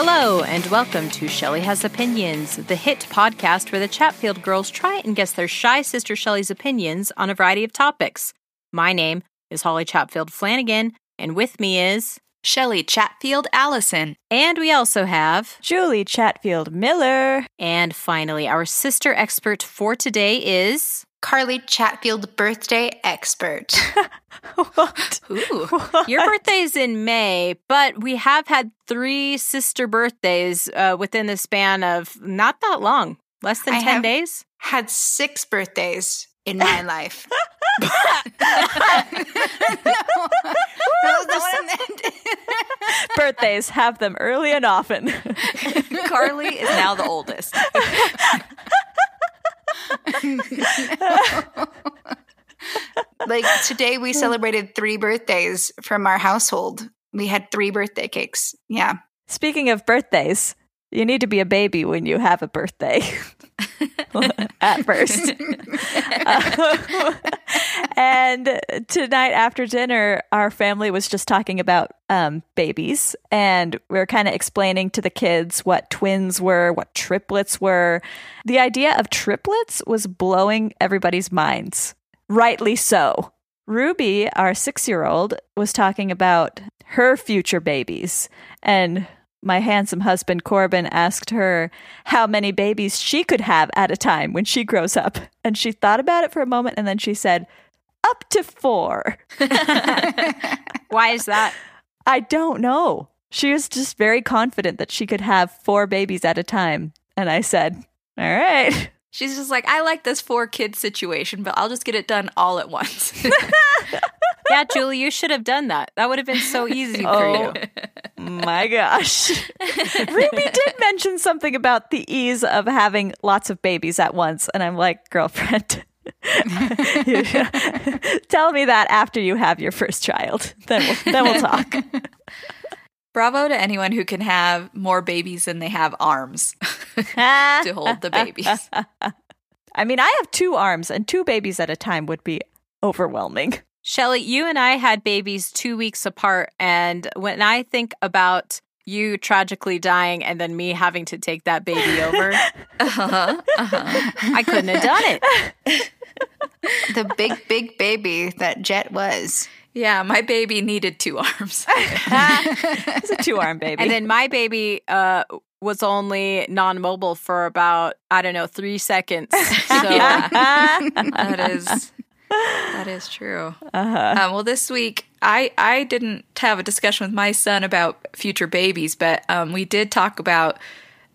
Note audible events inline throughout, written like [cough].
Hello, and welcome to Shelly Has Opinions, the hit podcast where the Chatfield girls try and guess their shy sister Shelly's opinions on a variety of topics. My name is Holly Chatfield Flanagan, and with me is. Shelly Chatfield Allison. And we also have. Julie Chatfield Miller. And finally, our sister expert for today is. Carly Chatfield birthday expert. [laughs] what? Ooh. Your birthday is in May, but we have had three sister birthdays uh, within the span of not that long, less than I 10 have- days. Had six birthdays in my [laughs] life. no, that's not what Birthdays, have them early and often. [laughs] Carly is now the oldest. [laughs] like today, we celebrated three birthdays from our household. We had three birthday cakes. Yeah. Speaking of birthdays, you need to be a baby when you have a birthday. [laughs] At first. Uh, [laughs] and tonight after dinner, our family was just talking about um, babies, and we were kind of explaining to the kids what twins were, what triplets were. The idea of triplets was blowing everybody's minds. Rightly so. Ruby, our six year old, was talking about her future babies. And my handsome husband, Corbin, asked her how many babies she could have at a time when she grows up. And she thought about it for a moment and then she said, up to four. [laughs] Why is that? I don't know. She was just very confident that she could have four babies at a time. And I said, all right. She's just like, I like this four kid situation, but I'll just get it done all at once. [laughs] Yeah, Julie, you should have done that. That would have been so easy for Oh. you. My gosh. [laughs] Ruby did mention something about the ease of having lots of babies at once. And I'm like, girlfriend, [laughs] tell me that after you have your first child. Then we'll, then we'll talk. [laughs] Bravo to anyone who can have more babies than they have arms to hold the babies. I mean, I have two arms, and two babies at a time would be overwhelming. Shelly, you and I had babies two weeks apart. And when I think about you tragically dying and then me having to take that baby over, [laughs] Uh-huh, uh-huh. I couldn't have done it. [laughs] The big, big baby that Jet was. Yeah, my baby needed two arms. [laughs] It's a two arm baby. And then my baby uh, was only non mobile for about, I don't know, three seconds. So Yeah. that is that is true. uh-huh. Um, well, this week I I didn't have a discussion with my son about future babies, but um, we did talk about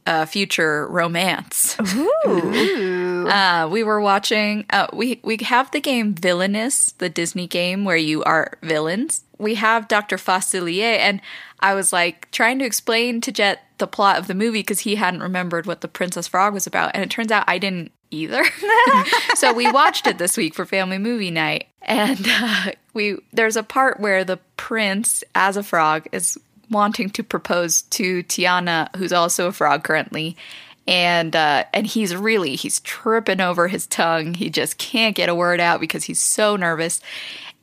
uh, future romance. Ooh. [laughs] Uh, we were watching. Uh, we we have the game Villainous, the Disney game where you are villains. We have Dr. Facilier, and I was like trying to explain to Jet the plot of the movie because he hadn't remembered what the Princess Frog was about, and it turns out I didn't either. [laughs] so we watched it this week for family movie night, and uh, we there's a part where the prince, as a frog, is wanting to propose to Tiana, who's also a frog currently, and uh, and he's really he's tripping over his tongue. He just can't get a word out because he's so nervous.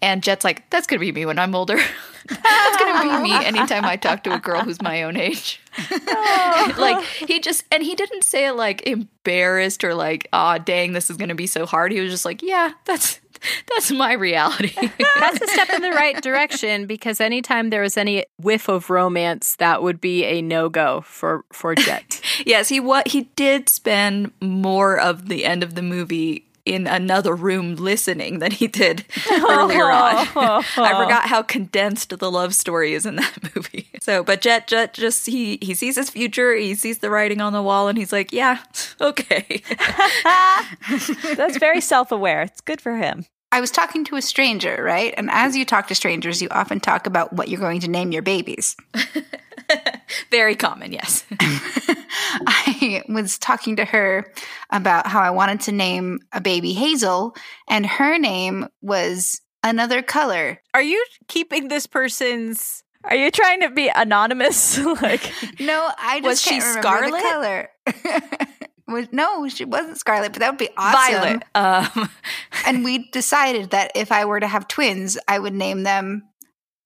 And Jet's like, "That's gonna be me when I'm older. [laughs] That's gonna be me anytime I talk to a girl who's my own age." [laughs] [laughs] like he just and he didn't say it like embarrassed or like, "Ah, dang, this is gonna be so hard." He was just like, "Yeah, that's that's my reality." that's a step in the right direction because anytime there was any whiff of romance, that would be a no go for, for Jet. Yes, he what he did spend more of the end of the movie in another room listening than he did [laughs] earlier on. [laughs] I forgot how condensed the love story is in that [laughs] movie. So, but Jet Jet just he he sees his future, he sees the writing on the wall and he's like, "Yeah, okay." That's very self aware. It's good for him. I was talking to a stranger, right? And as you talk to strangers, you often talk about what you're going to name your babies. [laughs] Very common, yes. [laughs] I was talking to her about how I wanted to name a baby Hazel, and her name was another color. Are you keeping this person's. Are you trying to be anonymous? [laughs] like, No, I just Was she the color. No, she wasn't Scarlet, but that would be awesome. Violet. Um And we decided that if I were to have twins, I would name them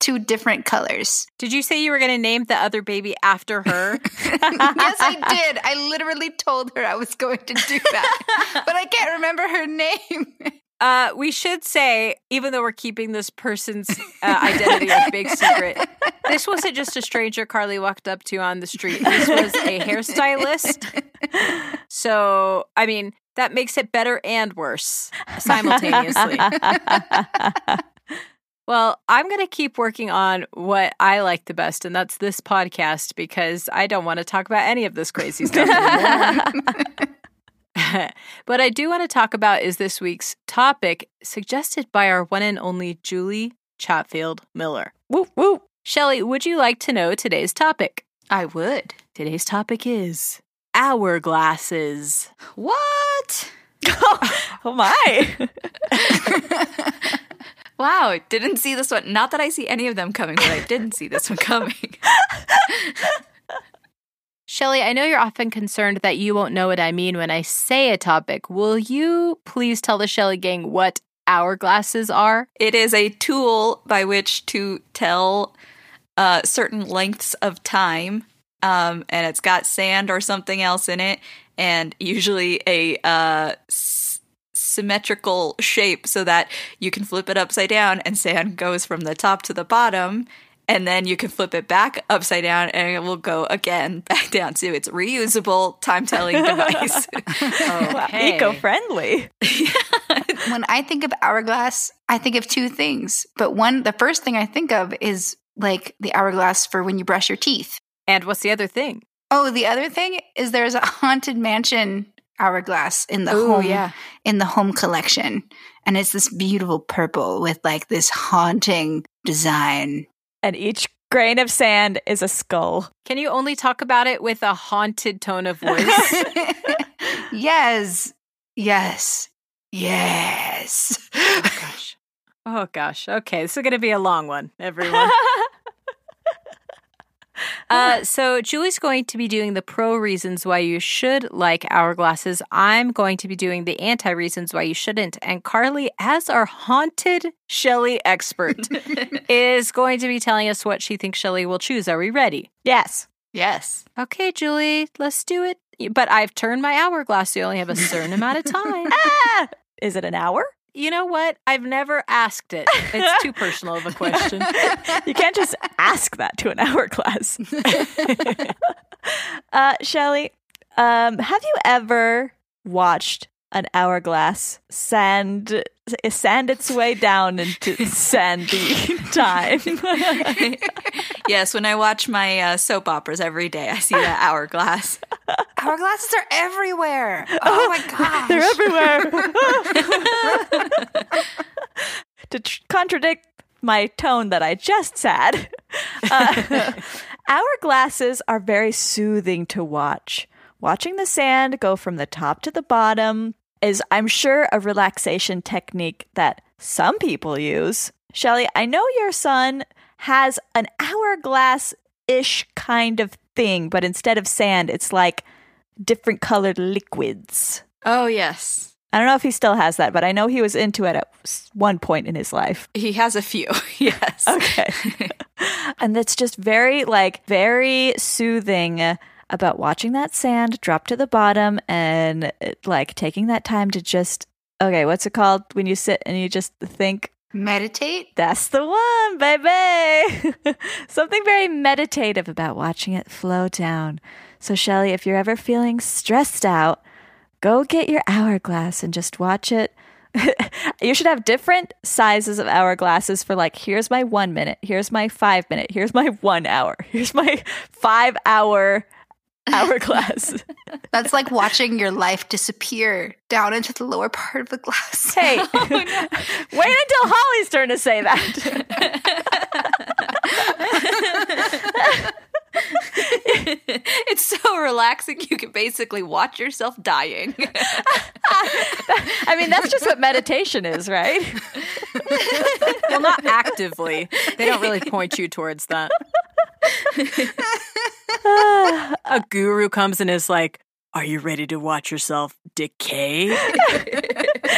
two different colors. Did you say you were going to name the other baby after her? [laughs] yes, I did. I literally told her I was going to do that, [laughs] but I can't remember her name. Uh, we should say, even though we're keeping this person's uh, identity a big secret, this wasn't just a stranger Carly walked up to on the street. This was a hairstylist. So, I mean, that makes it better and worse simultaneously. [laughs] well, I'm going to keep working on what I like the best, and that's this podcast because I don't want to talk about any of this crazy [laughs] stuff [laughs] what I do want to talk about is this week's topic suggested by our one and only Julie Chatfield Miller. woo woo. Shelly, would you like to know today's topic? I would. Today's topic is hourglasses. What? [laughs] Oh my. Wow, didn't see this one. Not that I see any of them coming, but I didn't see this one coming. [laughs] Shelly, I know you're often concerned that you won't know what I mean when I say a topic. Will you please tell the Shelly gang what hourglasses are? It is a tool by which to tell uh, certain lengths of time, um, and it's got sand or something else in it, and usually a uh, s- symmetrical shape so that you can flip it upside down and sand goes from the top to the bottom. And then you can flip it back upside down and it will go again [laughs] back down. So it's reusable time telling [laughs] device. Okay. Eco friendly. when I think of hourglass, I think of two things. But one, the first thing I think of is like the hourglass for when you brush your teeth. And what's the other thing? Oh, the other thing is there's a haunted mansion hourglass in the Ooh, home yeah. in the home collection, and it's this beautiful purple with like this haunting design. And each grain of sand is a skull. Can you only talk about it with a haunted tone of voice? [laughs] yes, yes, yes. oh gosh. Oh gosh. Okay, this is going to be a long one, everyone. [laughs] Uh, so Julie's going to be doing the pro reasons why you should like hourglasses. I'm going to be doing the anti reasons why you shouldn't. And Carly, as our haunted Shelley expert, [laughs] is going to be telling us what she thinks Shelley will choose. Are we ready? yes. yes. Okay, Julie, let's do it. But I've turned my hourglass. So you only have a certain amount of time. [laughs] Ah! Is it an hour? You know what? I've never asked it. It's too personal of a question. [laughs] You can't just ask that to an hourglass. [laughs] uh, Shelly, um, have you ever watched an hourglass sand sand its way down [laughs] into sandy time? yes, when I watch my uh, soap operas every day, I see that hourglass. Hourglasses are everywhere. [laughs] Oh my gosh. They're everywhere. [laughs] to tr- contradict my tone that I just said, uh, [laughs] hourglasses are very soothing to watch. Watching the sand go from the top to the bottom is, I'm sure, a relaxation technique that some people use. Shelly, I know your son has an hourglass ish kind of thing, but instead of sand, it's like different colored liquids. Oh, yes. I don't know if he still has that, but I know he was into it at one point in his life. He has a few, [laughs] yes. Okay. [laughs] and it's just very, like, very soothing about watching that sand drop to the bottom and, like, taking that time to just, okay, what's it called when you sit and you just think, Meditate. that's the one, baby. [laughs] Something very meditative about watching it flow down. So, Shelly, if you're ever feeling stressed out, go get your hourglass and just watch it. [laughs] you should have different sizes of hourglasses for like, here's my one minute, here's my five minute, here's my one hour, [laughs] here's my five hour hourglass. [laughs] That's like watching your life disappear down into the lower part of the glass. hey, [laughs] oh, [laughs] wait until Holly's turn to say that. it's so relaxing, you can basically watch yourself dying. I mean, that's just what meditation is, right? Well, not actively. They don't really point you towards that. [laughs] a guru comes and is like, Are you ready to watch yourself decay?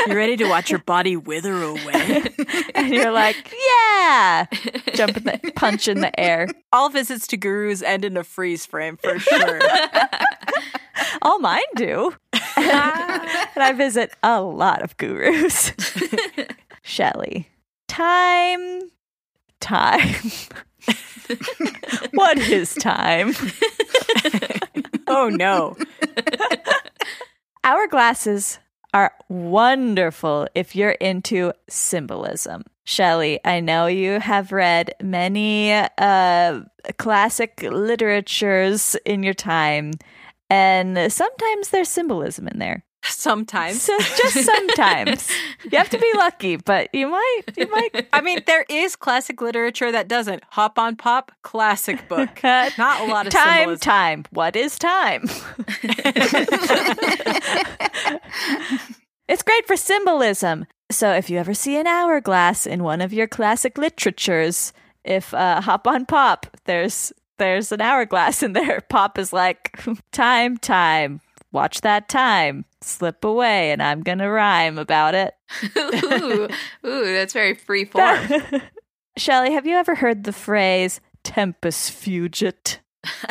you ready to watch your body wither away? [laughs] and you're like, yeah, jump in the punch in the air. All visits to gurus end in a freeze frame for sure. [laughs] All mine do. and I visit a lot of gurus. Shelley, time, time. What is time? [laughs] oh no. [laughs] Hourglasses are wonderful if you're into symbolism. Shelley, I know you have read many uh, classic literatures in your time, and sometimes there's symbolism in there. Sometimes. So just sometimes. [laughs] you have to be lucky, but you might you might I mean, there is classic literature that doesn't. Hop on Pop, classic book. [laughs] Not a lot of time symbolism. time. What is time? [laughs] it's great for symbolism. So if you ever see an hourglass in one of your classic literatures, if uh, Hop on Pop, there's there's an hourglass in there. Pop is like time time. Watch that time slip away, and I'm gonna rhyme about it. [laughs] ooh, ooh, that's very free [laughs] form. [laughs] Shelley, have you ever heard the phrase "tempus fugit"?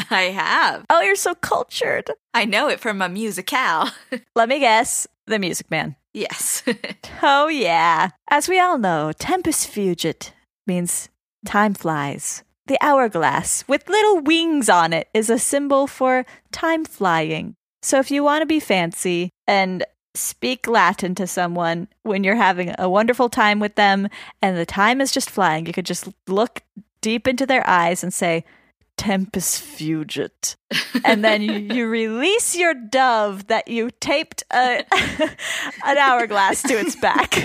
I have. Oh, you're so cultured. I know it from a musicale. Let me guess, The Music Man. yes. Oh, yeah. As we all know, tempus fugit means time flies. The hourglass with little wings on it is a symbol for time flying. So if you want to be fancy and speak Latin to someone when you're having a wonderful time with them and the time is just flying, you could just look deep into their eyes and say, Tempus fugit. [laughs] And then you, you release your dove that you taped a, [laughs] an hourglass to its back.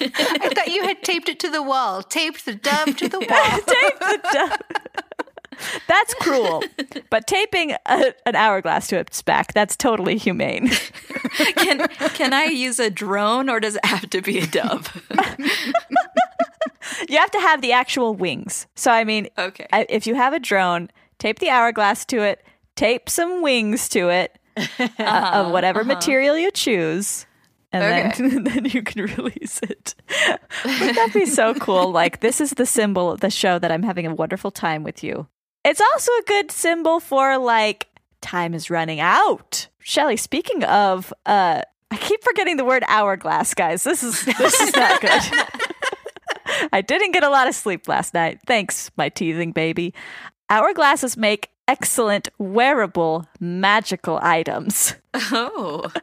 I thought you had taped it to the wall. Taped the dove to the [laughs] wall. taped the dove. That's cruel. But taping a, an hourglass to its back, that's totally humane. [laughs] can can I use a drone or does it have to be a dove? [laughs] You have to have the actual wings. So, I mean, Okay. I- if you have a drone, tape the hourglass to it, tape some wings to it uh, of whatever material you choose. And then, [laughs] then you can release it. Wouldn't that be so cool? Like, this is the symbol of the show that I'm having a wonderful time with you. It's also a good symbol for, like, time is running out. Shelly, speaking of, uh, I keep forgetting the word hourglass, guys. This is this is not good. [laughs] I didn't get a lot of sleep last night. Thanks, my teething baby. Hourglasses make excellent wearable magical items. oh. [laughs]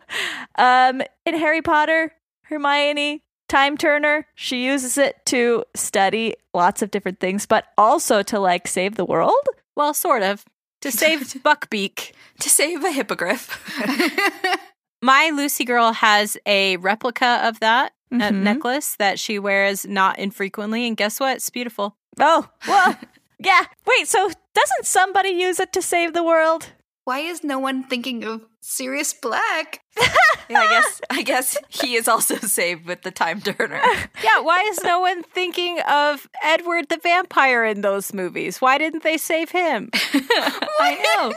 Um, in Harry Potter, Hermione, time turner, she uses it to study lots of different things, but also to like save the world. Well, sort of. To save [laughs] Buckbeak. To save a hippogriff. [laughs] My Lucy girl has a replica of that Mhm. necklace that she wears not infrequently. And guess what? It's beautiful. Oh, well, [laughs] yeah. Wait, so doesn't somebody use it to save the world? Why is no one thinking of Sirius Black? [laughs] Yeah, I guess I guess he is also [laughs] saved with the time turner. [laughs] Yeah, why is no one thinking of Edward the vampire in those movies? Why didn't they save him? I know.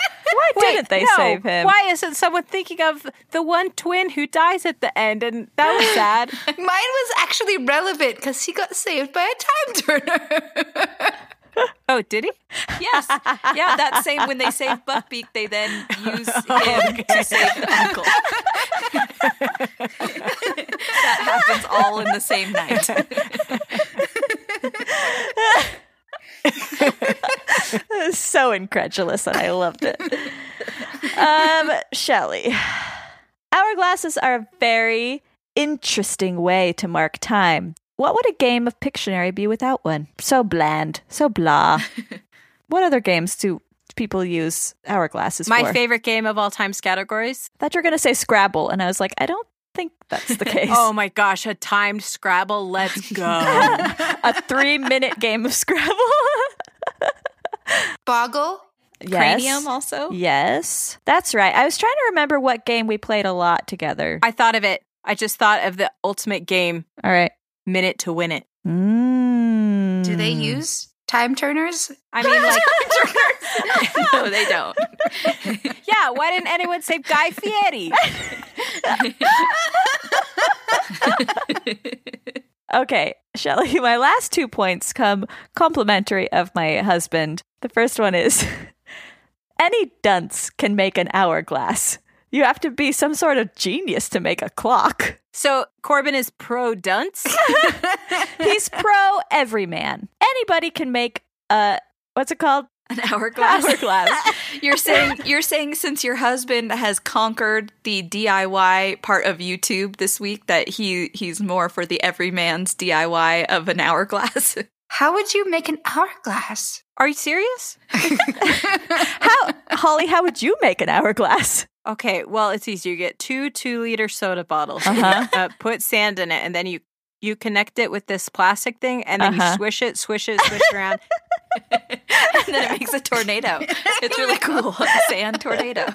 Why didn't they no, save him? Why isn't someone thinking of the one twin who dies at the end? And that was sad. Mine was actually relevant because he got saved by a time turner. Oh, did he? Yes. Yeah, that same when they save Buckbeak, they then use [laughs] him to save the uncle. that happens all in the same night. [laughs] so incredulous and I loved it. um, Shelley. Hourglasses are a very interesting way to mark time. What would a game of Pictionary be without one? So bland, so blah. [laughs] what other games do people use hourglasses for My for? favorite game of all time categories. I thought you were going to say Scrabble, and I was like, I don't think that's the [laughs] case. Oh my gosh, a timed Scrabble. Let's [laughs] go. a three minute game of Scrabble. Boggle? yes. Cranium also. Yes, that's right. I was trying to remember what game we played a lot together. I thought of it. I just thought of the ultimate game, All right. Minute to Win It. Mm. Do they use time turners? I mean, like, [laughs] [laughs] no, they don't. [laughs] Yeah, why didn't anyone say Guy Fieri? Okay, Shelly, my last two points come complimentary of my husband. The first one is any dunce can make an hourglass. You have to be some sort of genius to make a clock. So Corbin is pro dunce. [laughs] He's pro everyman. Anybody can make a what's it called? An hourglass. Hourglass. [laughs] You're saying you're saying since your husband has conquered the DIY part of YouTube this week that he he's more for the everyman's DIY of an hourglass. [laughs] How would you make an hourglass? Are you serious? how Holly, how would you make an hourglass? Okay, well, it's easy. You get two two liter soda bottles. [laughs] Uh-huh. Uh, put sand in it, and then you you connect it with this plastic thing, and then Uh-huh. you swish it, swish it, swish around. [laughs] and then it makes a tornado. It's really [laughs] cool. A sand tornado.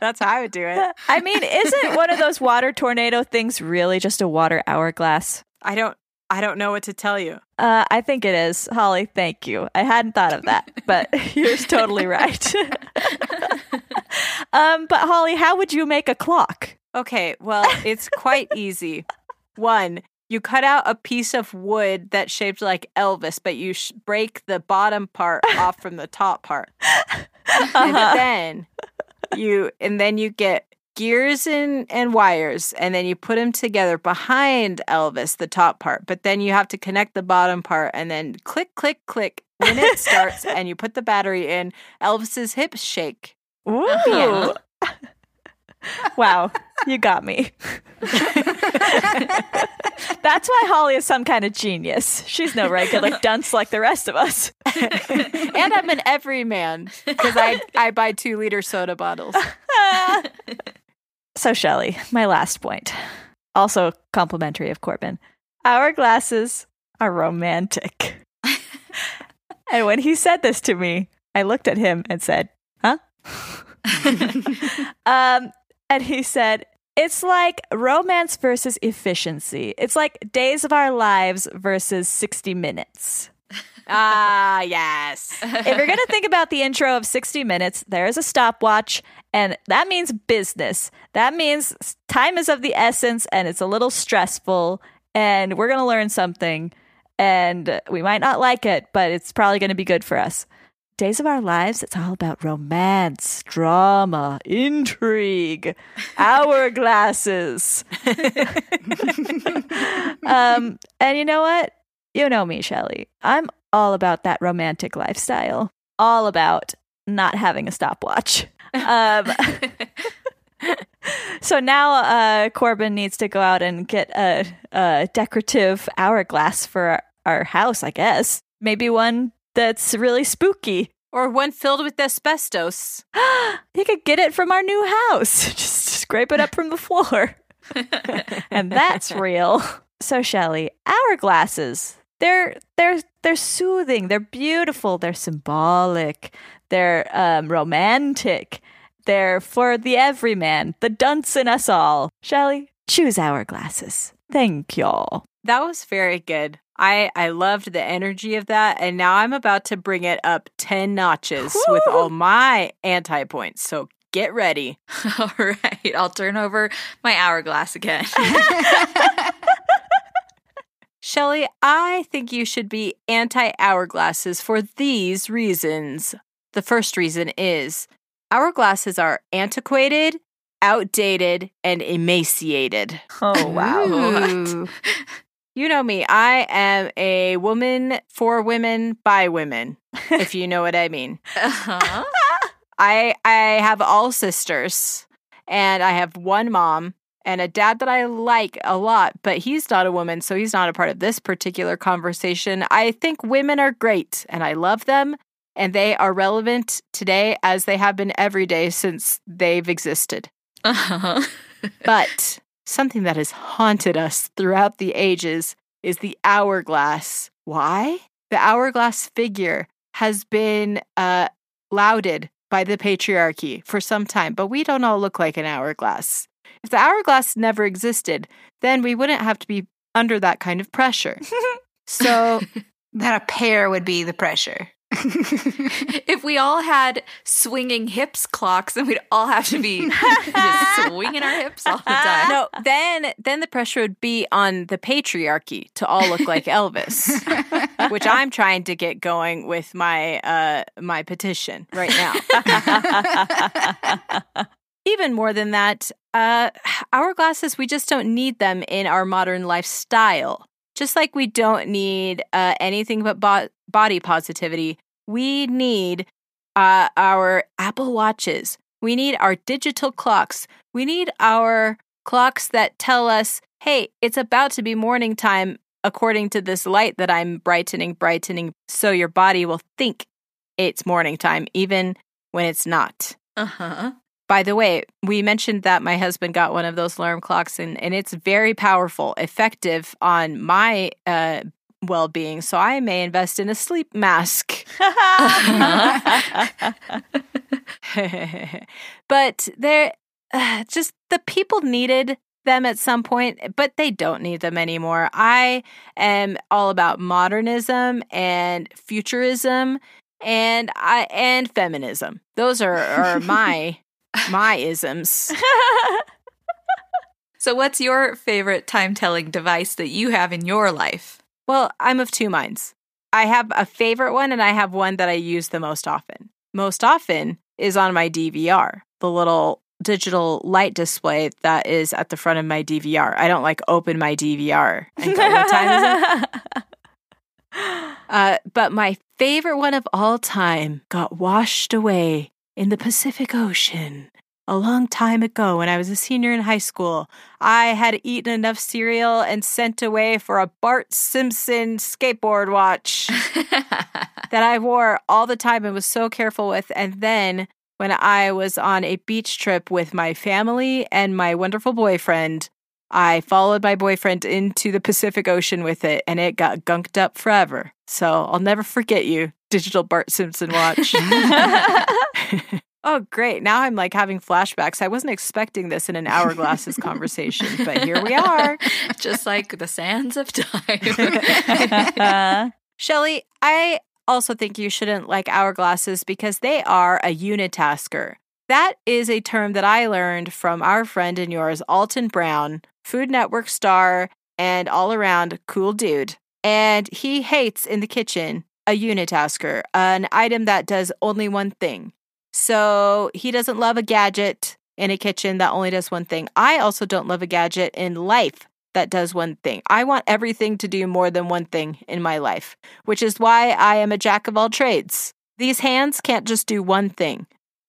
That's how I would do it. I mean, isn't one of those water tornado things really just a water hourglass? I don't I don't know what to tell you. Uh, I think it is. Holly, thank you. I hadn't thought of that, [laughs] but [laughs] you're totally right. [laughs] um, but Holly, how would you make a clock? Okay, well, it's quite easy. One, you cut out a piece of wood that's shaped like Elvis, but you sh- break the bottom part off from the top part. And then you and then you get gears and and wires and then you put them together behind Elvis the top part. But then you have to connect the bottom part and then click click click when it [laughs] starts and you put the battery in Elvis's hips shake. Ooh. Uh-huh. Wow, [laughs] you got me. [laughs] That's why Holly is some kind of genius. She's no regular dunce like the rest of us. and I'm an everyman because I, I buy two liter soda bottles. So, Shelley, my last point, also complimentary of Corbin. Hourglasses are romantic. [laughs] and when he said this to me, I looked at him and said, Huh? [laughs] um, and he said, It's like romance versus efficiency. It's like days of our lives versus 60 minutes. Ah, yes. if you're going to think about the intro of 60 minutes, there is a stopwatch, and that means business. That means time is of the essence, and it's a little stressful, and we're going to learn something, and we might not like it, but it's probably going to be good for us. Days of Our Lives, it's all about romance, drama, intrigue, hourglasses. [laughs] um, and you know what? You know me, Shelley. I'm all about that romantic lifestyle. All about not having a stopwatch. Um, [laughs] so now uh, Corbin needs to go out and get a, a decorative hourglass for our, our house, I guess. Maybe one that's really spooky. Or one filled with asbestos. [gasps] he could get it from our new house. [laughs] Just scrape it up from the floor. [laughs] and that's real. So Shelley, hourglasses. They're they're they're soothing, they're beautiful, they're symbolic, they're um, romantic. They're for the everyman, the dunce in us all. Shelley, choose hourglasses. Thank y'all. That was very good. I I loved the energy of that, and now I'm about to bring it up ten notches with all my anti points. So get ready. [laughs] All right, I'll turn over my hourglass again. [laughs] [laughs] Shelley, I think you should be anti hourglasses for these reasons. The first reason is hourglasses are antiquated, outdated, and emaciated. Oh [laughs] wow. [laughs] You know me, I am a woman for women by women, if you know what I mean. uh-huh. [laughs] I I have all sisters and I have one mom and a dad that I like a lot, but he's not a woman, so he's not a part of this particular conversation. I think women are great and I love them and they are relevant today as they have been every day since they've existed. Uh-huh. [laughs] But something that has haunted us throughout the ages is the hourglass. Why? The hourglass figure has been uh, lauded by the patriarchy for some time, but we don't all look like an hourglass. If the hourglass never existed, then we wouldn't have to be under that kind of pressure. [laughs] So, [laughs] that a pear would be the pressure. [laughs] if we all had swinging hips clocks, then we'd all have to be just swinging our hips all the time. No, then then the pressure would be on the patriarchy to all look like Elvis, which I'm trying to get going with my uh my petition right now. Even more than that, uh hourglasses we just don't need them in our modern lifestyle. Just like we don't need uh, anything but bo- body positivity, we need uh, our Apple Watches. We need our digital clocks. We need our clocks that tell us, hey, it's about to be morning time according to this light that I'm brightening, brightening, so your body will think it's morning time, even when it's not. Uh huh. By the way, we mentioned that my husband got one of those alarm clocks, and, and it's very powerful, effective on my uh, well being. So I may invest in a sleep mask. [laughs] but they're uh, just the people needed them at some point, but they don't need them anymore. I am all about modernism and futurism and I and feminism. Those are, are [laughs] my my isms. [laughs] So, what's your favorite time telling device that you have in your life? Well, I'm of two minds. I have a favorite one and I have one that I use the most often. Most often is on my DVR, the little digital light display that is at the front of my DVR. I don't like open my DVR and go, what time is it? [laughs] Uh, but my favorite one of all time got washed away in the Pacific Ocean a long time ago when I was a senior in high school. I had eaten enough cereal and sent away for a Bart Simpson skateboard watch [laughs] that I wore all the time and was so careful with. And then when I was on a beach trip with my family and my wonderful boyfriend, I followed my boyfriend into the Pacific Ocean with it and it got gunked up forever. So I'll never forget you, digital Bart Simpson watch. [laughs] [laughs] oh, great. Now I'm like having flashbacks. I wasn't expecting this in an hourglasses conversation, but here we are. [laughs] Just like the sands of time. Shelly, I also think you shouldn't like hourglasses because they are a unitasker. That is a term that I learned from our friend and yours, Alton Brown, Food Network star and all around cool dude. And he hates in the kitchen a unitasker, an item that does only one thing. So he doesn't love a gadget in a kitchen that only does one thing. I also don't love a gadget in life that does one thing. I want everything to do more than one thing in my life, which is why I am a jack of all trades. These hands can't just do one thing.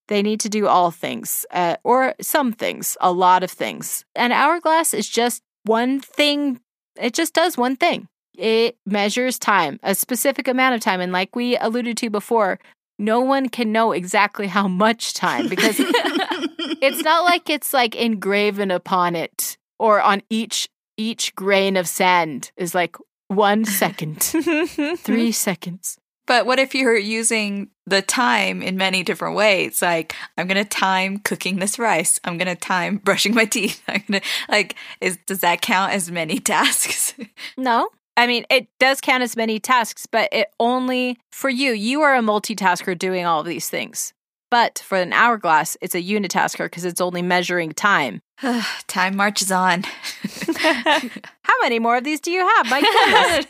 They need to do all things, uh, or some things, a lot of things. An hourglass is just one thing, it just does one thing. It measures time, a specific amount of time. And like we alluded to before, no one can know exactly how much time because [laughs] it's not like it's like engraven upon it or on each each grain of sand is like one second, [laughs] three mm-hmm. seconds. But what if you're using the time in many different ways? Like, I'm gonna time cooking this rice. I'm gonna time brushing my teeth. [laughs] I'm gonna like, is does that count as many tasks? No. I mean, it does count as many tasks, but it only for you, you are a multitasker doing all of these things. But for an hourglass, it's a unitasker because it's only measuring time. [sighs] time marches on. [laughs] How many more of these do you have? My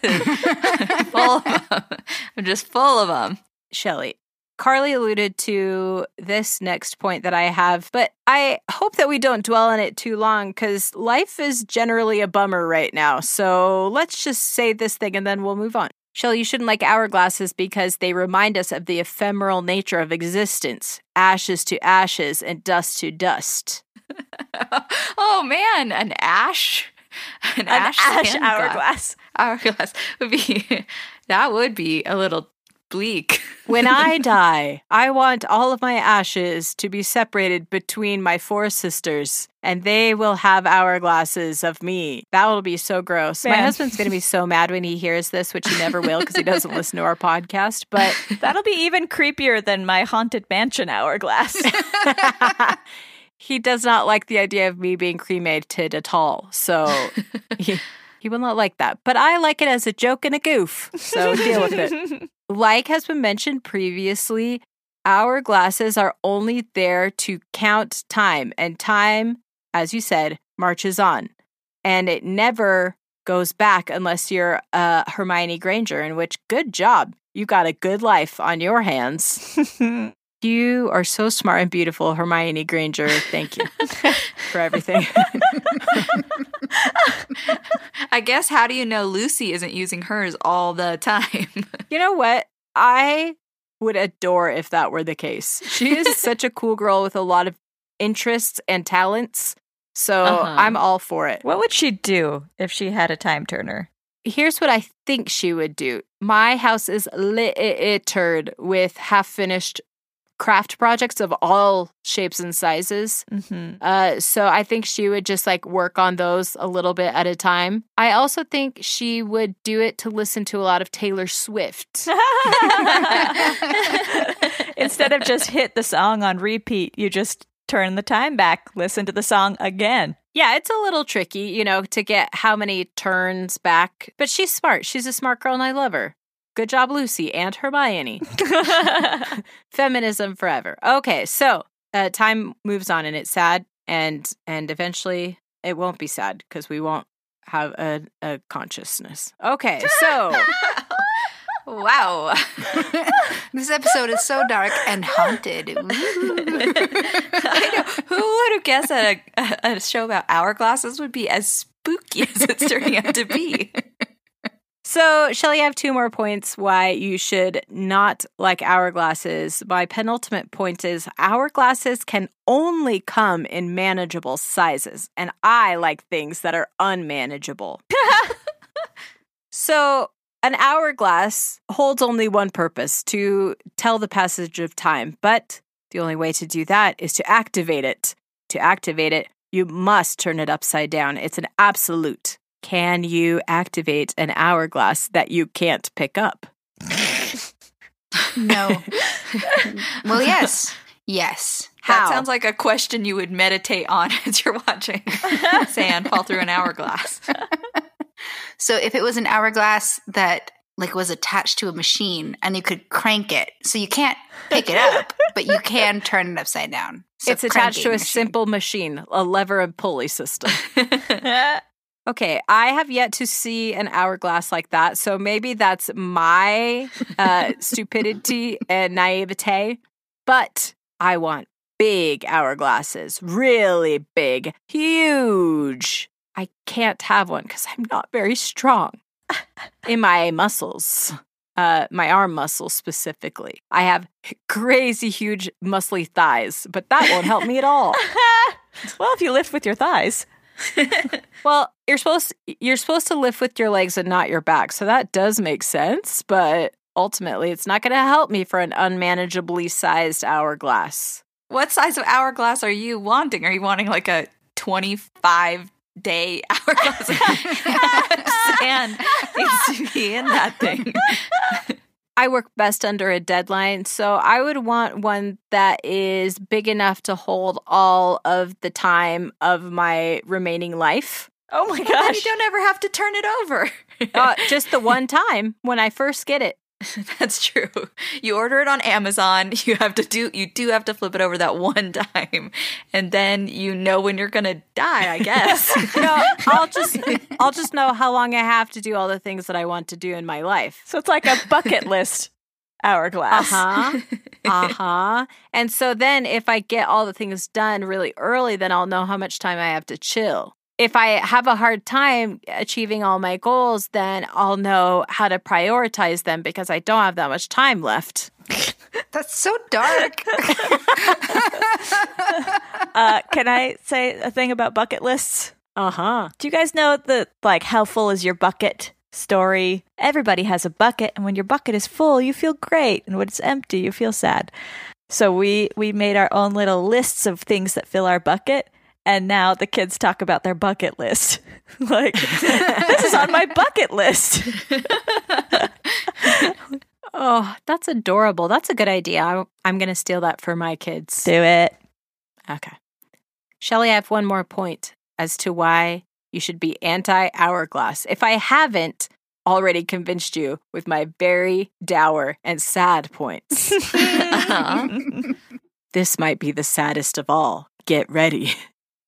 goodness. [laughs] full of them. I'm just full of them. Shelly, Carly alluded to this next point that I have, but I hope that we don't dwell on it too long because life is generally a bummer right now. So let's just say this thing and then we'll move on. Shell, you shouldn't like hourglasses because they remind us of the ephemeral nature of existence ashes to ashes and dust to dust. [laughs] oh man, an ash? An, an ash, ash hourglass. Hourglass would be [laughs] that would be a little bleak. [laughs] when I die, I want all of my ashes to be separated between my four sisters, and they will have hourglasses of me. That will be so gross. Man. My husband's going to be so mad when he hears this, which he never will because he doesn't listen to our podcast. But [laughs] that'll be even creepier than my haunted mansion hourglass. [laughs] he does not like the idea of me being cremated at all. So. He, he will not like that. But I like it as a joke and a goof. So deal with it. Like has been mentioned previously, hourglasses are only there to count time, and time, as you said, marches on. And it never goes back unless you're uh, Hermione Granger, in which, good job. You got a good life on your hands. [laughs] You are so smart and beautiful, Hermione Granger. Thank you [laughs] for everything. [laughs] I guess how do you know Lucy isn't using hers all the time? [laughs] you know what? I would adore if that were the case. She is such a cool girl with a lot of interests and talents. So Uh-huh. I'm all for it. What would she do if she had a time turner? Here's what I think she would do. My house is littered with half finished craft projects of all shapes and sizes. Mm-hmm. Uh, so I think she would just like work on those a little bit at a time. I also think she would do it to listen to a lot of Taylor Swift. [laughs] [laughs] Instead of just hit the song on repeat, you just turn the time back, listen to the song again. Yeah, it's a little tricky, you know, to get how many turns back, but she's smart. She's a smart girl and I love her. Good job, Lucy and Hermione. [laughs] [laughs] Feminism forever. Okay, so uh, time moves on and it's sad, and and eventually it won't be sad because we won't have a, a consciousness. Okay, so [laughs] wow. this episode is so dark and haunted. I know. Who would have guessed that a, a, a show about hourglasses would be as spooky as it's turning out to be? So, Shelly, I have two more points why you should not like hourglasses. My penultimate point is hourglasses can only come in manageable sizes, and I like things that are unmanageable. [laughs] so, an hourglass holds only one purpose to tell the passage of time, but the only way to do that is to activate it. To activate it, you must turn it upside down. It's an absolute. Can you activate an hourglass that you can't pick up? no. [laughs] well, yes. Yes. That sounds like a question you would meditate on [laughs] as you're watching [laughs] sand fall through an hourglass. So if it was an hourglass that like was attached to a machine and you could crank it, so you can't pick it up, but you can turn it upside down. So it's attached to a machine. simple machine, a lever and pulley system. Okay, I have yet to see an hourglass like that, so maybe that's my uh, [laughs] stupidity and naivete. But I want big hourglasses, really big, huge. I can't have one because I'm not very strong in my muscles. Uh, my arm muscles specifically. I have crazy huge muscly thighs, but that won't help me at all. [laughs] well, if you lift with your thighs. [laughs] Well, you're supposed you're supposed to lift with your legs and not your back. So that does make sense, but ultimately it's not going to help me for an unmanageably sized hourglass. What size of hourglass are you wanting? Are you wanting like a 25 day [laughs] hourglass? [laughs] Sand needs to be in that thing. I work best under a deadline, so I would want one that is big enough to hold all of the time of my remaining life. Oh my [laughs] Well, then you don't ever have to turn it over. Uh, [laughs] just the one time when I first get it. [laughs] That's true. You order it on Amazon. [laughs] You have to do. You do have to flip it over that [laughs] one time, and then you know when you're gonna die. I guess. No, I'll just I'll just know how long I have to do all the things that I want to do in my life. So it's like a bucket list hourglass. Uh huh. Uh huh. And so then if I get all the things done really early, then I'll know how much time I have to chill. If I have a hard time achieving all my goals, then I'll know how to prioritize them because I don't have that much time left. [laughs] That's so dark. [laughs] Uh, can I say a thing about bucket lists? Uh huh. Do you guys know the like how full is your bucket story? Everybody has a bucket, and when your bucket is full, you feel great, and when it's empty, you feel sad. So we we made our own little lists of things that fill our bucket, and now the kids talk about their bucket list. [laughs] like this is on my bucket list. [laughs] Oh, that's adorable. That's a good idea. I, I'm going to steal that for my kids. Do it. Okay. Shelly, I have one more point as to why you should be anti hourglass. If I haven't already convinced you with my very dour and sad points. Uh-huh. [laughs] this might be the saddest of all. Get ready.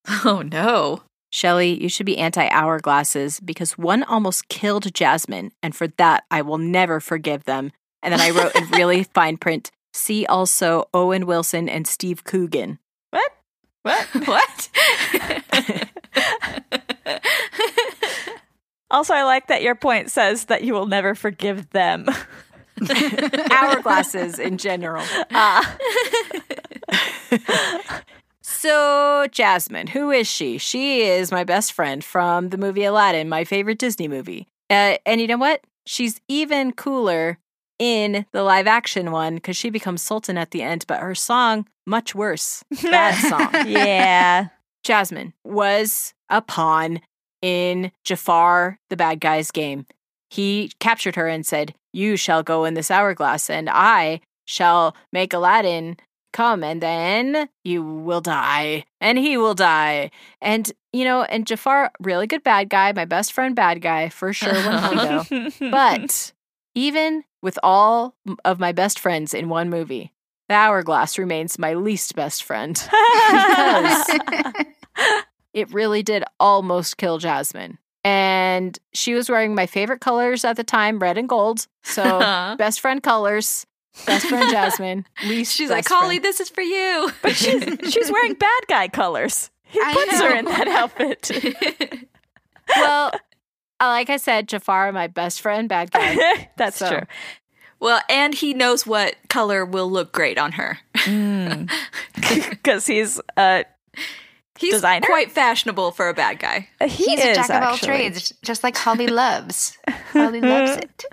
[laughs] Oh no. Shelley, you should be anti hourglasses because one almost killed Jasmine, and for that I will never forgive them. And then I wrote in really [laughs] fine print see also Owen Wilson and Steve Coogan. What? What? [laughs] What? Also, I like that your point says that you will never forgive them. Hourglasses in general. Ah. So, Jasmine, who is she? She is my best friend from the movie Aladdin, my favorite Disney movie. Uh, and you know what? She's even cooler in the live action one because she becomes Sultan at the end, but her song, much worse. Bad [laughs] song. yeah. Jasmine was a pawn in Jafar, the bad guy's game. He captured her and said, You shall go in this hourglass, and I shall make Aladdin come, and then you will die, and he will die. And, you know, and Jafar, really good bad guy, my best friend bad guy, for sure. But [laughs] even with all of my best friends in one movie, the hourglass remains my least best friend. [laughs] Because [laughs] it really did almost kill Jasmine. And she was wearing my favorite colors at the time, red and gold. So best friend colors, best friend Jasmine, [laughs] least She's like, best Holly, friend." this is for you. but she's she's wearing bad guy colors. He I puts her in that outfit. [laughs] Well, uh, like I said, Jafar, my best friend, bad guy. [laughs] That's So- true. well, and he knows what color will look great on her. Because he's uh He's Designer? quite fashionable for a bad guy. he He's is a jack of all actually. trades, just like Holly loves. Holly loves it.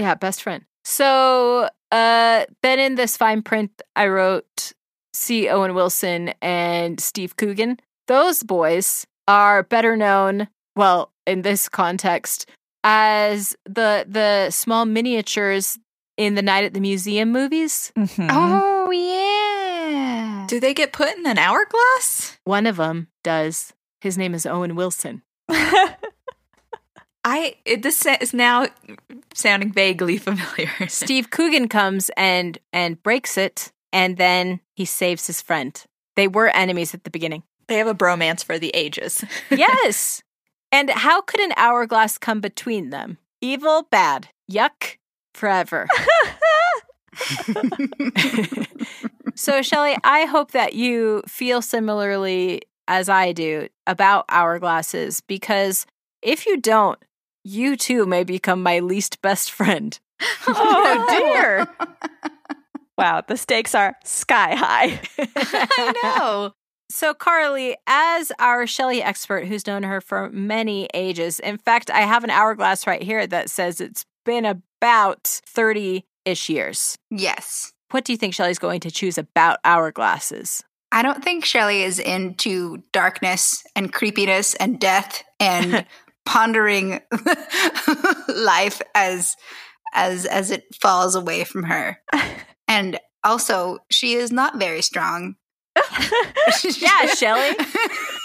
Yeah, best friend. So uh, then in this fine print, I wrote C. Owen Wilson and Steve Coogan. Those boys are better known, well, in this context, as the the small miniatures in the Night at the Museum movies. Mhm. Oh yeah. Do they get put in an hourglass? One of them does. His name is Owen Wilson. [laughs] I it, this is now sounding vaguely familiar. [laughs] Steve Coogan comes and and breaks it, and then he saves his friend. They were enemies at the beginning. they have a bromance for the ages. [laughs] yes. And how could an hourglass come between them? Evil, bad, yuck, forever. [laughs] so, Shelley, I hope that you feel similarly as I do about hourglasses because if you don't, you too may become my least best friend. [laughs] oh dear. wow, the stakes are sky high. [laughs] [laughs] I know. So, Carly, as our Shelley expert who's known her for many ages, in fact, I have an hourglass right here that says it's been about 30 ish years. yes. What do you think Shelley's going to choose about hourglasses? I don't think Shelley is into darkness and creepiness and death and pondering [laughs] life as as as it falls away from her. [laughs] And also, she is not very strong. [laughs] Yeah, Shelley.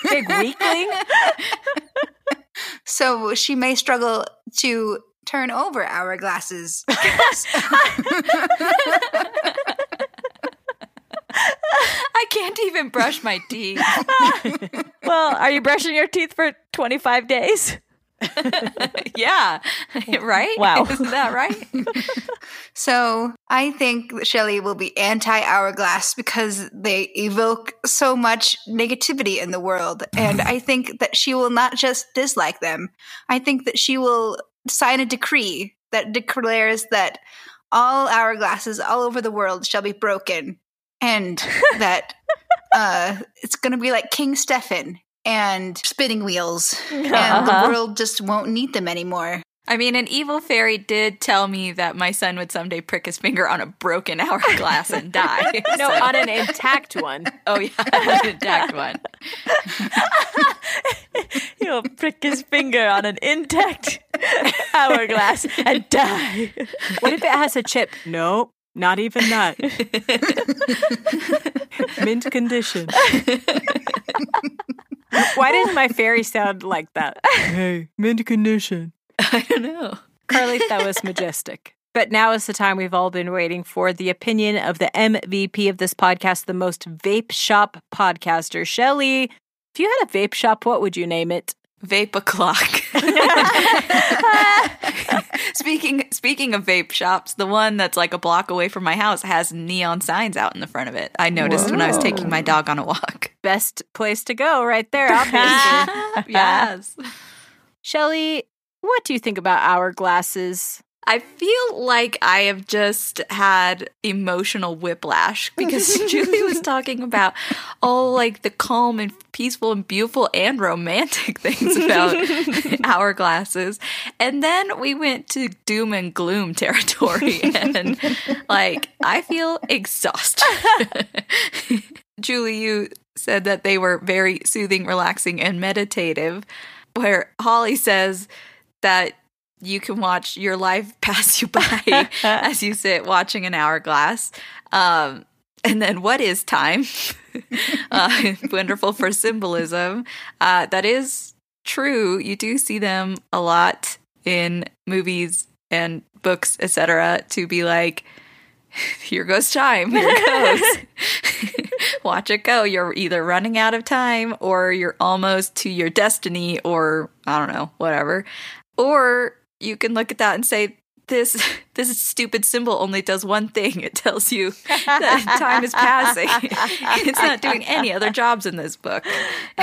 Big weakling. So she may struggle to turn over hourglasses. I can't even brush my teeth. well, are you brushing your teeth for 25 days? [laughs] yeah. [laughs] right? Wow. [laughs] Isn't that right? So I think that Shelley will be anti hourglass because they evoke so much negativity in the world. And I think that she will not just dislike them, I think that she will sign a decree that declares that all hourglasses all over the world shall be broken and that uh, it's going to be like King Stefan and spinning wheels [laughs] and Uh-huh. the world just won't need them anymore. I mean, an evil fairy did tell me that my son would someday prick his finger on a broken [laughs] hourglass and die. [laughs] No, So- on an intact one. oh yeah, an intact one. He'll prick his finger on an intact hourglass and die. What if it has a chip? Nope, not even that. Mint condition. [laughs] Why does my fairy sound like that? [laughs] Hey, mint condition. I don't know. Carly, that was [laughs] majestic. But now is the time we've all been waiting for the opinion of the MVP of this podcast, the most vape shop podcaster, Shelley. If you had a vape shop, what would you name it? Vape o'clock. [laughs] speaking speaking of vape shops, the one that's like a block away from my house has neon signs out in the front of it. I noticed when I was taking my dog on a walk. [laughs] Best place to go right there, obviously. [laughs] yes. Shelley, what do you think about hourglasses? I feel like I have just had emotional whiplash [laughs] because Julie was talking about all like the calm and peaceful and beautiful and romantic [laughs] things about [laughs] hourglasses. And then we went to doom and gloom territory and like I feel exhausted. Julie, you said that they were very soothing, relaxing, and meditative, where Holly says that you can watch your life [laughs] pass you by [laughs] as you sit watching an hourglass. Um, and then what is time? [laughs] uh, wonderful for symbolism. Uh, that is true. You do see them a lot in movies and books, etc. To be like, here goes time. Here it goes. Watch it go. You're either running out of time or you're almost to your destiny or I don't know, whatever. Or you can look at that and say, this [laughs] this stupid symbol only does one thing. It tells you that time is passing. [laughs] it's not doing any other jobs in this book.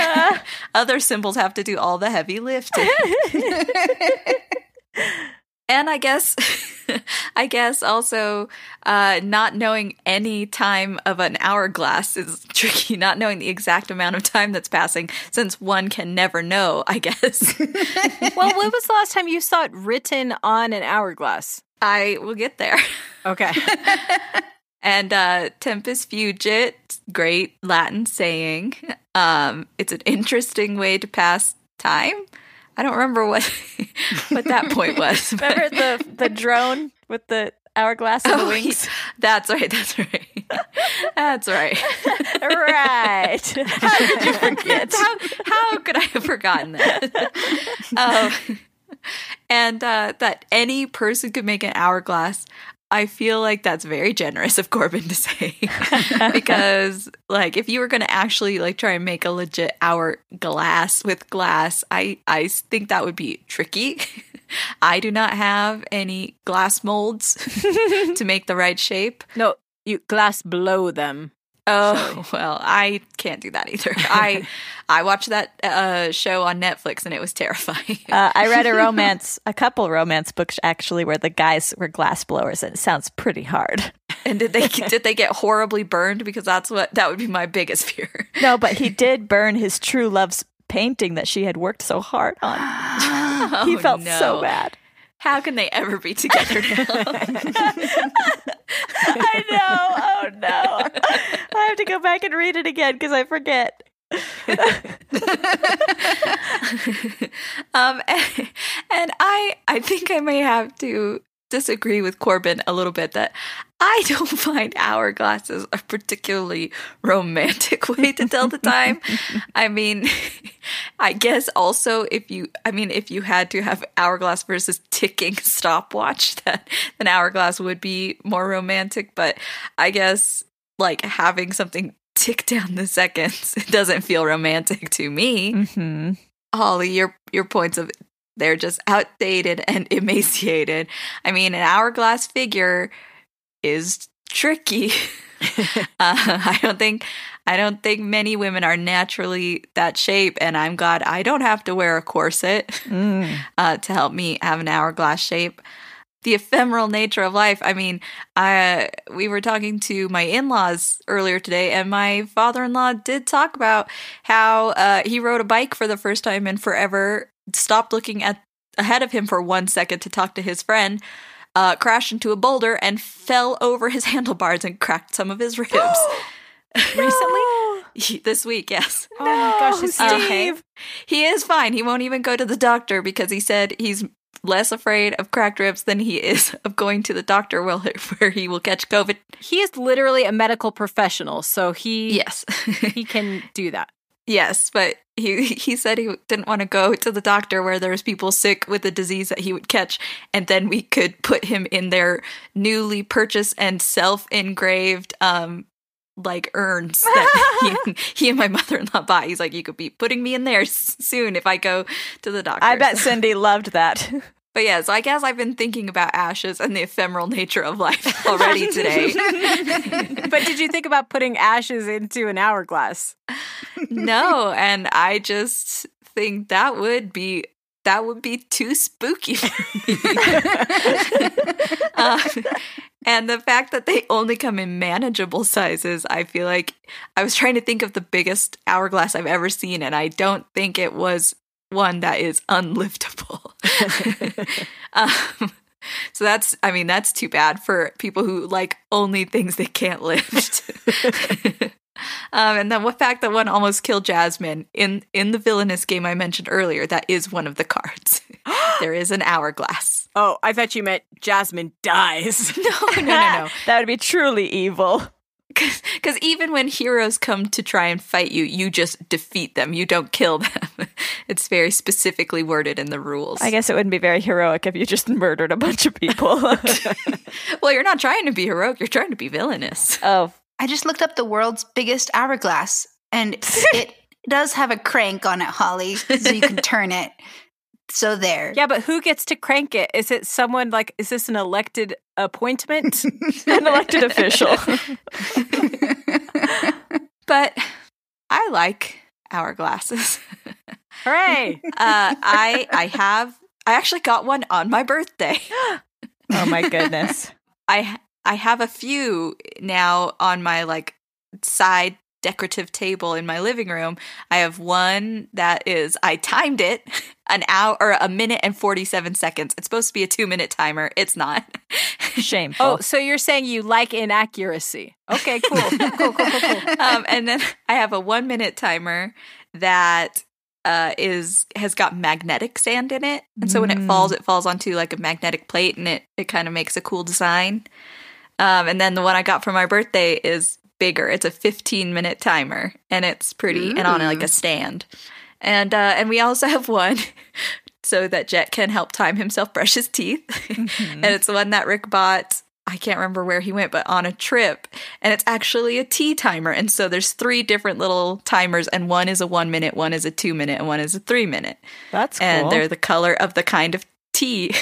[laughs] other symbols have to do all the heavy lifting. And I guess [laughs] I guess also uh, not knowing any time of an hourglass is [laughs] tricky. Not knowing the exact amount of time that's passing, since one can never know. I guess. [laughs] well, when was the last time you saw it written on an hourglass? I will get there. Okay. and uh, tempus fugit, great Latin saying. Um, it's an interesting way to pass time. I don't remember what [laughs] what that point was. [laughs] Remember the the drone with the hourglass and the Oh, wings? That's right. That's right. [laughs] That's right. right. How could you forget? how, how could I have forgotten that? um, and uh, that any person could make an hourglass. I feel like that's very generous of Corbin to say [laughs] because like if you were going to actually like try and make a legit hourglass with glass, I I think that would be tricky. [laughs] I do not have any glass molds [laughs] to make the right shape. No, you glass blow them. Oh [laughs] well, I can't do that either. [laughs] I I watched that uh, show on Netflix and it was terrifying. Uh, I read a [laughs] romance, a couple romance books actually, where the guys were glass blowers, and it sounds pretty hard. and did they did they get horribly burned? Because that's what that would be my biggest fear. No, but he did burn his true love's painting that she had worked so hard on. [gasps] he Oh, felt no. so bad. How can they ever be together now? [laughs] I know. Oh no. I have to go back and read it again because I forget. [laughs] [laughs] um, and, and I I think I may have to disagree with Corbin a little bit that I [laughs] don't find hourglasses a particularly romantic [laughs] way to tell the time. [laughs] I mean, I guess also if you I mean if you had to have hourglass versus ticking stopwatch that an hourglass would be more romantic, but I guess like having something tick down the seconds it doesn't feel romantic to me. Mm-hmm. Holly, your your points of they're just outdated and [laughs] emaciated. I mean, an hourglass figure is tricky. [laughs] uh, I don't think I don't think many women are naturally that shape, and I'm glad I don't have to wear a corset Mm. [laughs] uh, to help me have an hourglass shape. The ephemeral nature of life. I mean, I we were talking to my in-laws earlier today, and my father-in-law did talk about how uh, he rode a bike for the first time in forever, stopped looking at ahead of him for one second to talk to his friend, uh, crashed into a boulder, and fell over his [laughs] handlebars and cracked some of his ribs. [gasps] [laughs] Recently? [laughs] this week, yes. Oh my gosh, Uh, okay? He is fine. He won't even go to the doctor because he said he's less afraid of cracked ribs than he is of going to the doctor where he will catch COVID. He is literally a medical professional, so he Yes. he can do that. Yes, but he [laughs] he said he didn't want to go to the doctor where there was people sick with a disease that he would catch, and then we could put him in their newly purchased and self engraved um like urns that he, [laughs] he and my mother in law bought. He's like, you could be putting me in there s- soon if I go to the doctor. I bet Cindy loved that. [laughs] But yeah, so I guess I've been thinking about ashes and the ephemeral nature of life [laughs] already today. [laughs] But did you think about putting ashes into an hourglass? no, and I just think that would be that would be too spooky for me. [laughs] um, and the fact that they only come in manageable sizes, I feel like I was trying to think of the biggest hourglass I've ever seen, and I don't think it was one that is unliftable. [laughs] um, so that's, I mean, that's too bad for people who like only things they can't lift. [laughs] um, and then the fact that one almost killed Jasmine in in the villainous game I mentioned earlier, that is one of the cards. [gasps] there is an hourglass. Oh, I thought you meant Jasmine dies. [laughs] No, no, no, no. that would be truly evil. [laughs] Because even when heroes come to try and fight you, you just defeat them. You don't kill them. [laughs] it's very specifically worded in the rules. I guess it wouldn't be very heroic if you just murdered a bunch of people. [laughs] well, you're not trying to be heroic. You're trying to be villainous. oh, I just looked up the world's biggest hourglass, and it does have a crank on it, Holly, so you can turn it. So there. Yeah, but who gets to crank it? Is it someone like, is this an elected appointment? [laughs] an elected official. [laughs] But I like hourglasses. [laughs] Hooray! uh, I I have I actually got one on my birthday. [gasps] oh my goodness. I I have a few now on my like side decorative table in my living room. I have one that is I timed it an hour or a minute and 47 seconds. It's supposed to be a 2 minute timer. It's not. Shame. Oh, so you're saying you like inaccuracy? Okay, cool, [laughs] cool, cool, cool, cool. um, and then I have a 1 minute timer that uh, is has got magnetic sand in it, and so when it falls, it falls onto like a magnetic plate, and it it kind of makes a cool design. Um, and then the one I got for my birthday is bigger. It's a 15 minute timer, and it's pretty, and on like a stand. And uh, and we also have one [laughs] so that Jet can help time himself brush his teeth, [laughs] and it's the one that Rick bought. I can't remember where he went, but on a trip, and it's actually a tea timer. And so there's three different little timers, and one is a one minute, one is a two minute, and one is a three minute That's cool. and they're the color of the kind of tea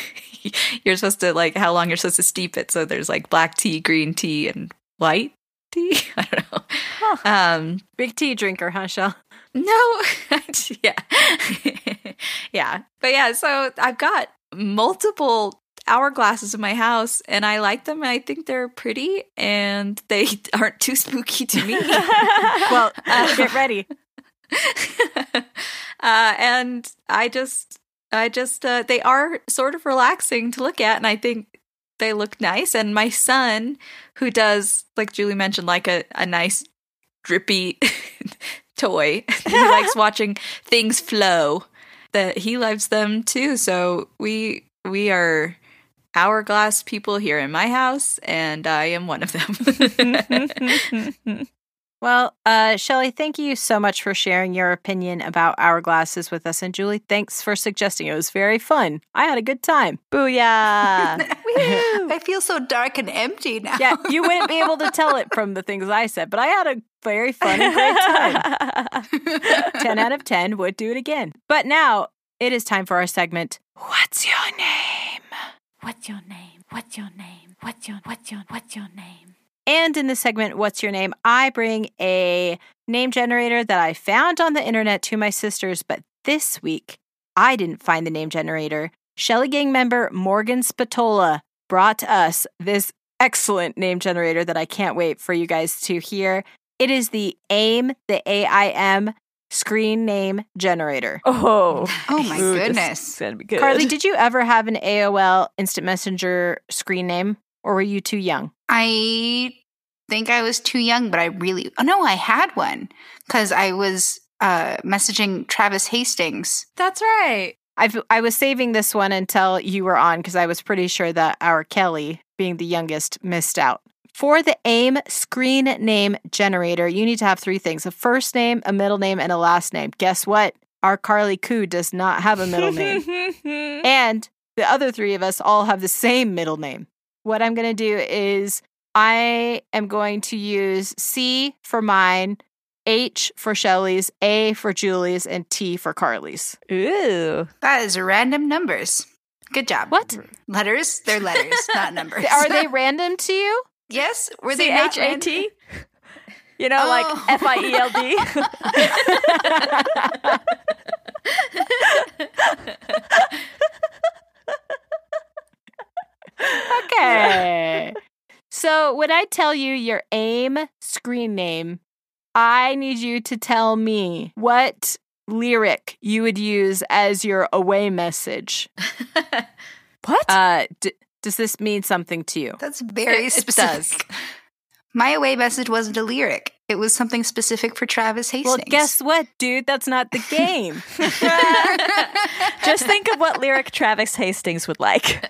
[laughs] you're supposed to like how long you're supposed to steep it so there's like black tea green tea and white tea? [laughs] I don't know. Um Big tea drinker, huh, Shell? no [laughs] yeah. [laughs] Yeah. But yeah so i've got multiple hourglasses in my house and i like them i think they're pretty and they aren't too spooky to me. Well, uh, get ready. uh, and I just, I just, uh, they are sort of relaxing to look at, and I think they look nice. And my son, who does, like Julie mentioned, like a, a nice drippy [laughs] toy, he [laughs] likes watching things flow. That he loves them too. So we we are hourglass people here in my house, and I am one of them. [laughs] Well, uh, Shelley, thank you so much for sharing your opinion about hourglasses with us. And Julie, thanks for suggesting it. It was very fun. I had a good time. Booyah. [laughs] I feel so dark and empty now. Yeah, you wouldn't be able to tell it from the things I said, but I had a very fun and great time. [laughs] 10 out of 10 would do it again. But now it is time for our segment What's Your Name? What's your name? What's your name? What's your what's your what's your name? And in the segment, What's Your Name? I bring a name generator that I found on the internet to my sisters, but this week I didn't find the name generator. Shelley Gang member Morgan Spatola brought us this excellent name generator that I can't wait for you guys to hear. It is the AIM, the AIM screen name generator. oh. Oh my Ooh, goodness. gonna be good. Carly, did you ever have an AOL Instant Messenger screen name, or were you too young? I think I was too young, but I really oh no, I had one because I was uh, messaging Travis Hastings. That's right. I've, I was saving this one until you were on because I was pretty sure that our Kelly, being the youngest, missed out. for the AIM screen name generator, you need to have three things a first name, a middle name, and a last name. Guess what? Our Carly Koo does not have a middle name. [laughs] and the other three of us all have the same middle name. What I'm going to do is I am going to use C for mine, H for Shelley's, A for Julie's, and T for Carly's. Ooh. That is random numbers. Good job. What? Letters? They're letters, not [laughs] numbers. Are they [laughs] random to you? yes. Were C they not H A random? T? You know, like Oh. F I E L D. [laughs] Okay. so when I tell you your AIM screen name, I need you to tell me what lyric you would use as your away message. [laughs] What? Uh, d- does this mean something to you? That's very It- it specific. [laughs] My away message wasn't a lyric. It was something specific for Travis Hastings. Well, guess what, dude? That's not the game. [laughs] Just think of what lyric Travis Hastings would like.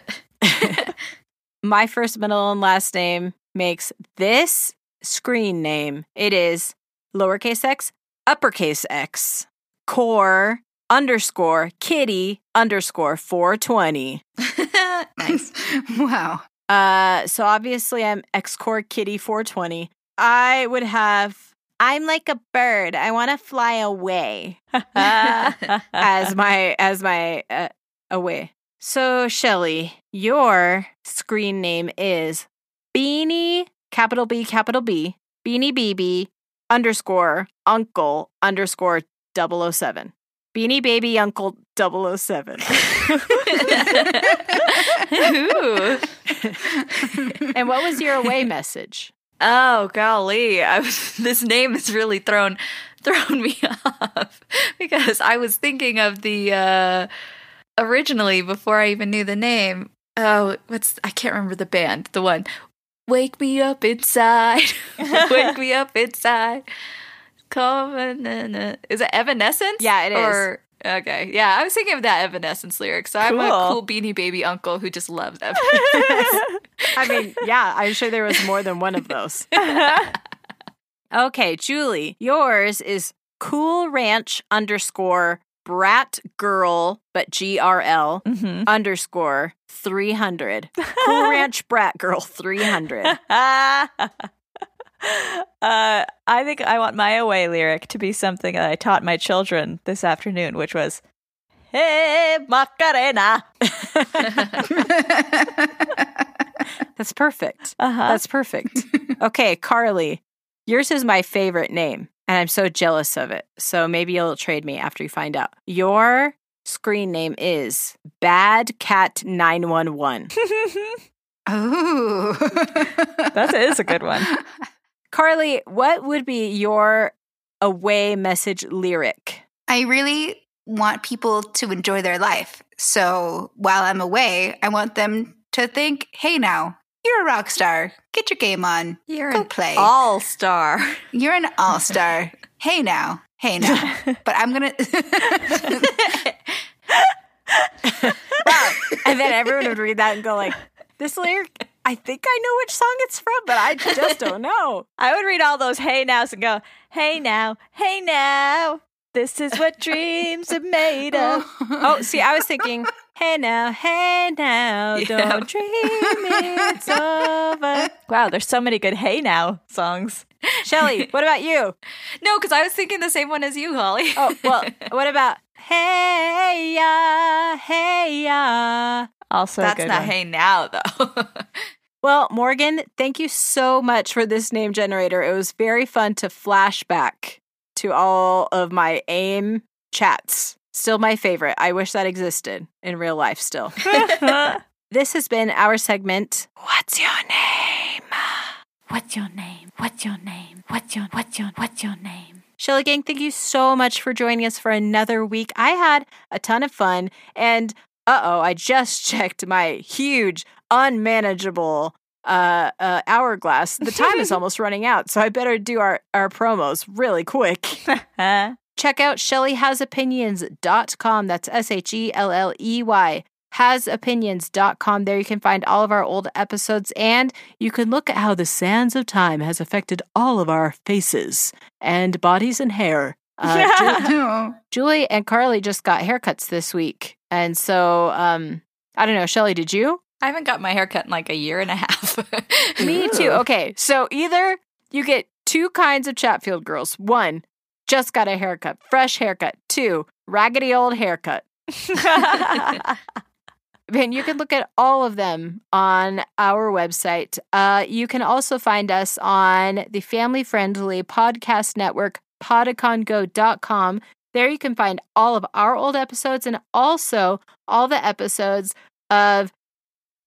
My first, middle, and last name makes this screen name. It is lowercase x, uppercase x, core underscore kitty underscore 420. [laughs] nice. [laughs] wow. Uh, so obviously I'm X core kitty 420. I would have I'm like a bird. I want to fly away [laughs] as my as my uh, away. So Shelley, your screen name is Beanie capital B capital B Beanie BB underscore Uncle underscore 007. Beanie Baby Uncle 007. [laughs] Ooh. and what was your away message? Oh golly, I was, this name has really thrown thrown me [laughs] off because I was thinking of the uh originally before I even knew the name. Oh, what's I can't remember the band. The one Wake me up inside. [laughs] Wake me up inside. Come on, na, na. Is it Evanescence? Yeah, it is. Or okay, yeah, I was thinking of that Evanescence lyric. So I'm a Cool. cool beanie baby uncle who just loves [laughs] Evanescence. I mean, yeah, I'm sure there was more than one of those. [laughs] Okay, Julie, yours is Cool Ranch underscore Brat Girl, but G R L Mhm. underscore 300. [laughs] Cool Ranch Brat Girl 300. [laughs] uh, I think I want my away lyric to be something that I taught my children this afternoon, which was, Hey, Macarena. [laughs] That's perfect. Uh-huh. That's perfect. Okay, Carly, yours is my favorite name, and I'm so jealous of it. So maybe you'll trade me after you find out. Your screen name is Bad Cat 911. [laughs] Ooh. that is a good one. [laughs] Carly, what would be your away message lyric? I really want people to enjoy their life. So while I'm away, I want them to think, hey, now, you're a rock star. Get your game on. You're Go an play. all star. You're an all star. hey, now. Hey, now. [laughs] But I'm going to. Wow. and then everyone would read that and go like, this lyric, I think I know which song it's from, but I just don't know. I would read all those hey nows and go, hey now, hey now. This is what dreams are made of. [laughs] Oh, see, I was thinking, hey now, hey now, [laughs] don't dream it's over. Wow, there's so many good hey now songs. Shelley, [laughs] what about you? No, because I was thinking the same one as you, Holly. Oh, well, what about hey ya, hey ya? Also, a that's good not one. hey now though. Well, Morgan, thank you so much for this name generator. It was very fun to flashback to all of my AIM chats. Still my favorite. I wish that existed in real life still. [laughs] [laughs] this has been our segment, What's Your Name? What's your name? What's your name? What's your what's your what's your name? Shelley Gang, thank you so much for joining us for another week. I had a ton of fun, and uh oh, I just [laughs] checked my huge, unmanageable uh, uh, hourglass. The time is [laughs] almost running out, so I better do our, our promos really quick. [laughs] Check out ShelleyHasOpinions.com. That's S H E L L E Y. hasopinions.com. There you can find all of our old episodes and you can look at how the sands of time has affected all of our faces and bodies and hair. [laughs] Uh, Ju- Oh. Julie and Carly just got haircuts this week. And so, um, I don't know, Shelley, did you? I haven't got my hair cut in like a year and a [laughs] half. Me too. Okay, so either you get two kinds of Chatfield girls. One, just got a haircut, fresh haircut. Two, raggedy old haircut. [laughs] And you can look at all of them on our website. Uh, you can also find us on the family friendly podcast network, podicongo.com. There you can find all of our old episodes and also all the episodes of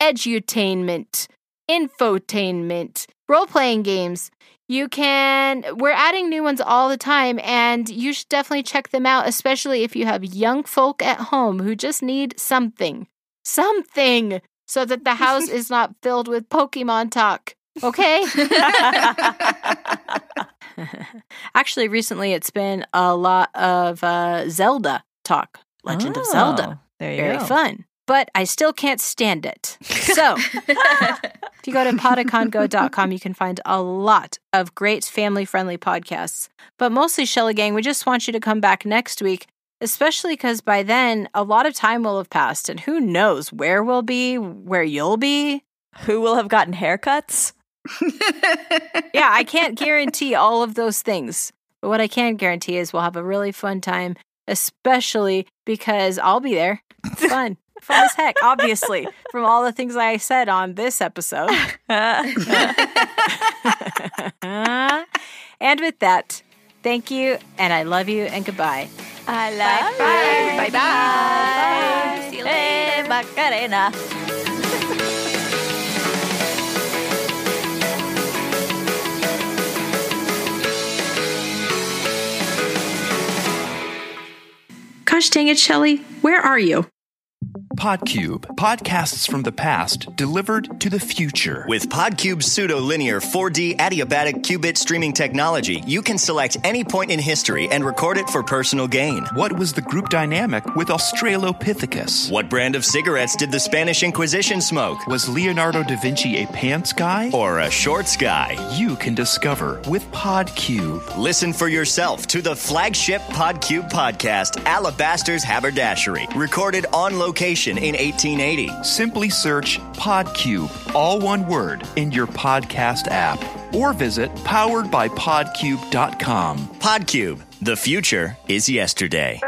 edutainment, infotainment, role playing games. You can, we're adding new ones all the time, and you should definitely check them out, especially if you have young folk at home who just need something, something, so that the house [laughs] is not filled with Pokemon talk. Okay? [laughs] Actually, recently it's been a lot of uh, Zelda talk, Legend of Zelda. Oh, There you Very go. fun. But I still can't stand it. So, [laughs] if you go to podicongo.com, you can find a lot of great family friendly podcasts. But mostly, Shelley Gang, we just want you to come back next week, especially because by then a lot of time will have passed, and who knows where we'll be, where you'll be. Who will have gotten haircuts? [laughs] Yeah, I can't guarantee all of those things. But what I can guarantee is we'll have a really fun time, especially because I'll be there. It's fun. Fun as heck, obviously, from all the things I said on this episode. and with that, thank you, and I love you, and goodbye. I love Bye. you. Bye. Bye. See you Hey, Macarena. Gosh dang it, Shelley, where are you? Podcube, podcasts from the past delivered to the future. With Podcube's pseudo-linear 4D adiabatic qubit streaming technology, you can select any point in history and record it for personal gain. What was the group dynamic with Australopithecus? What brand of cigarettes did the Spanish Inquisition smoke? Was Leonardo da Vinci a pants guy? Or a shorts guy? You can discover with Podcube. Listen for yourself to the flagship Podcube podcast, Alabaster's Haberdashery, recorded on location in 1880. Simply search PodCube, all one word, in your podcast app or visit poweredbypodcube.com. Podcube, the future is yesterday.